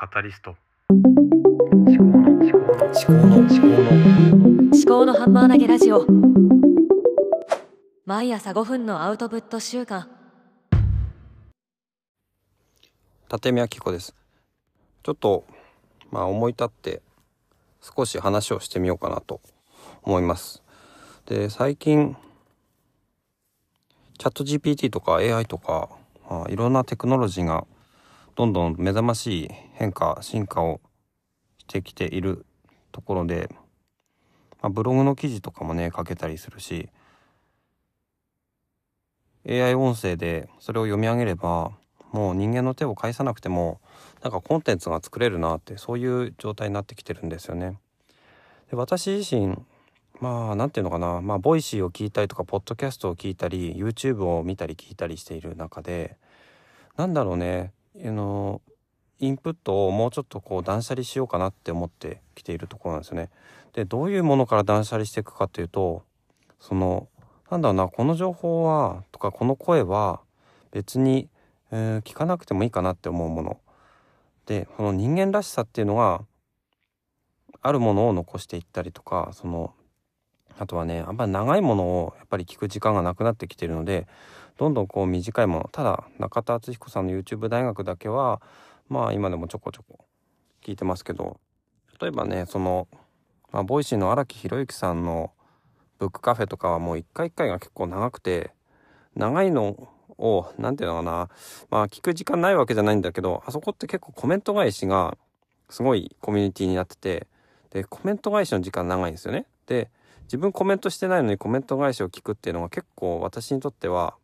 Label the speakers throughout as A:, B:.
A: カタリスト。
B: 思考の思考の。思考の思考の
C: 思考のハンマー投げラジオ。毎朝5分のアウトプット週間。
D: 立見明子です。ちょっとまあ思い立って少し話をしてみようかなと思います。で最近チャット GPT とか AI とか、まあ、いろんなテクノロジーがどんどん目覚ましい変化進化をしてきているところで、まあ、ブログの記事とかもね書けたりするし AI 音声でそれを読み上げればもう人間の手を介さなくてもなんかコンテンツが作れるなってそういう状態になってきてるんですよね。で私自身まあ何て言うのかなまあボイシーを聞いたりとかポッドキャストを聞いたり YouTube を見たり聞いたりしている中でなんだろうねあのインプットをもうちょっとこう断捨離しようかなって思ってきているところなんですよね。でどういうものから断捨離していくかっていうとそのなんだろうなこの情報はとかこの声は別に、えー、聞かなくてもいいかなって思うものでこの人間らしさっていうのがあるものを残していったりとかそのあとはねあんまり長いものをやっぱり聞く時間がなくなってきてるのでどんどんこう短いものただ中田敦彦さんの YouTube 大学だけはまあ今でもちょこちょこ聞いてますけど例えばねその、まあ、 Voicyの荒木博行さんのブックカフェとかはもう一回一回が結構長くて長いのを何て言うのかなまあ聞く時間ないわけじゃないんだけどあそこって結構コメント返しがすごいコミュニティになっててでコメント返しの時間長いんですよね。で自分コメントしてないのにコメント返しを聞くっていうのが結構私にとっては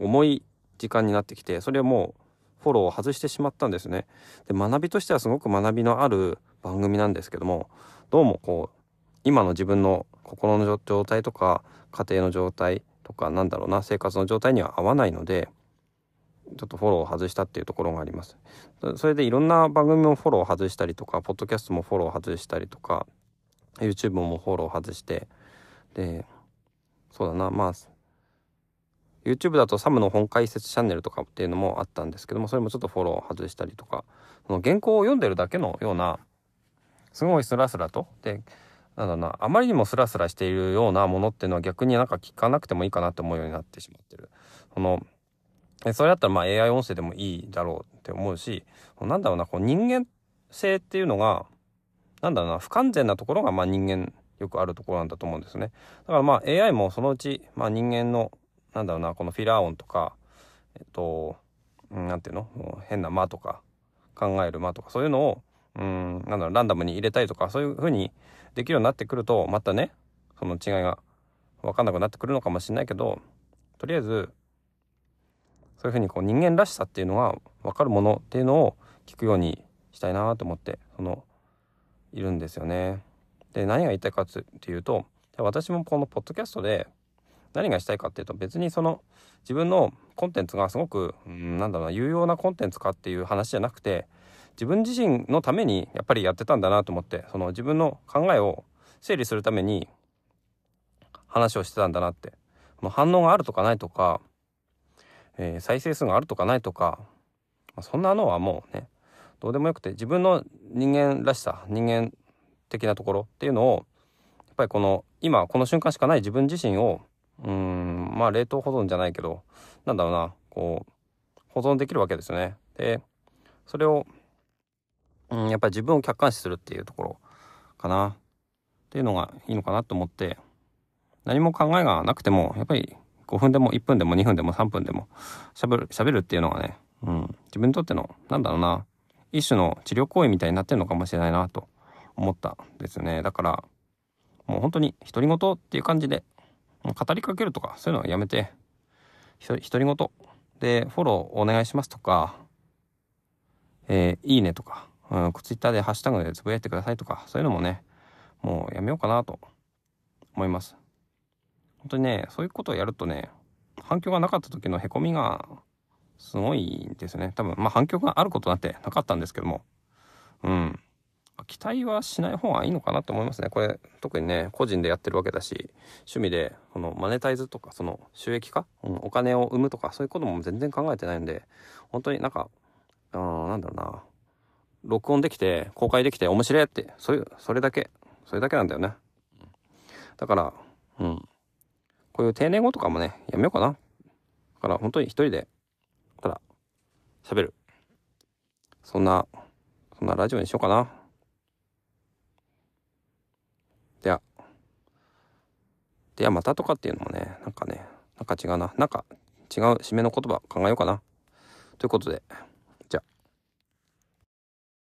D: 重い時間になってきてそれをもうフォローを外してしまったんですね。で学びとしてはすごく学びのある番組なんですけどもどうもこう今の自分の心の状態とか家庭の状態とかなんだろうな生活の状態には合わないのでちょっとフォローを外したっていうところがあります。それでいろんな番組もフォローを外したりとかポッドキャストもフォローを外したりとか YouTube もフォロー外してでそうだなまあ YouTube だとサムの本解説チャンネルとかっていうのもあったんですけどもそれもちょっとフォロー外したりとかその原稿を読んでるだけのようなすごいスラスラとでなんだなあまりにもスラスラしているようなものっていうのは逆になんか聞かなくてもいいかなって思うようになってしまってる。そのそれだったらまあ AI 音声でもいいだろうって思うしなんだろうなこう人間性っていうのがなんだろうな不完全なところがまあ人間よくあるところなんだと思うんですね。だからまあ AI もそのうち、まあ、人間のなんだろうなこのフィラー音とかえっと何ていうの？変な間とか考える間とかそういうのをうんなんだろうランダムに入れたりとかそういう風にできるようになってくるとまたねその違いが分かんなくなってくるのかもしれないけどとりあえずそういう風にこう人間らしさっていうのが分かるものっていうのを聞くようにしたいなと思ってそのいるんですよね。で何が言いたいかっていうと私もこのポッドキャストで何がしたいかっていうと別にその自分のコンテンツがすごく、うん、なんだろうな有用なコンテンツかっていう話じゃなくて自分自身のためにやっぱりやってたんだなと思ってその自分の考えを整理するために話をしてたんだなってもう反応があるとかないとか、えー、再生数があるとかないとか、まあ、そんなのはもうねどうでもよくて自分の人間らしさ人間的なところっていうのをやっぱりこの今この瞬間しかない自分自身をうんまあ冷凍保存じゃないけどなんだろうなこう保存できるわけですよね。でそれを、うん、やっぱり自分を客観視するっていうところかなっていうのがいいのかなと思って何も考えがなくてもやっぱり5分でも1分でも2分でも3分でもしゃべるしゃべるっていうのがね、うん、自分にとってのなんだろうな一種の治療行為みたいになってるのかもしれないなと思ったんですよね。だからもう本当に独り言っていう感じで語りかけるとかそういうのはやめて。独り言でフォローお願いしますとか、えー、いいねとか、うん、ツイッターでハッシュタグでつぶやいてくださいとかそういうのもねもうやめようかなと思います。本当にねそういうことをやるとね反響がなかった時のへこみがすごいですね。多分まあ反響があることなんてなかったんですけども。うん。期待はしない方がいいのかなと思いますね。これ特にね個人でやってるわけだし趣味でこのマネタイズとかその収益化、うん、お金を生むとかそういうことも全然考えてないんで本当になんかうんなんだろうな。録音できて公開できて面白いってそういうそれだけ。それだけなんだよね。だからうん。こういう定年後とかもねやめようかな。だから本当に一人で喋る。そんなそんなラジオにしようかな。では。ではまたとかっていうのもねなんかねなんか違うな。なんか違う締めの言葉考えようかな。ということで。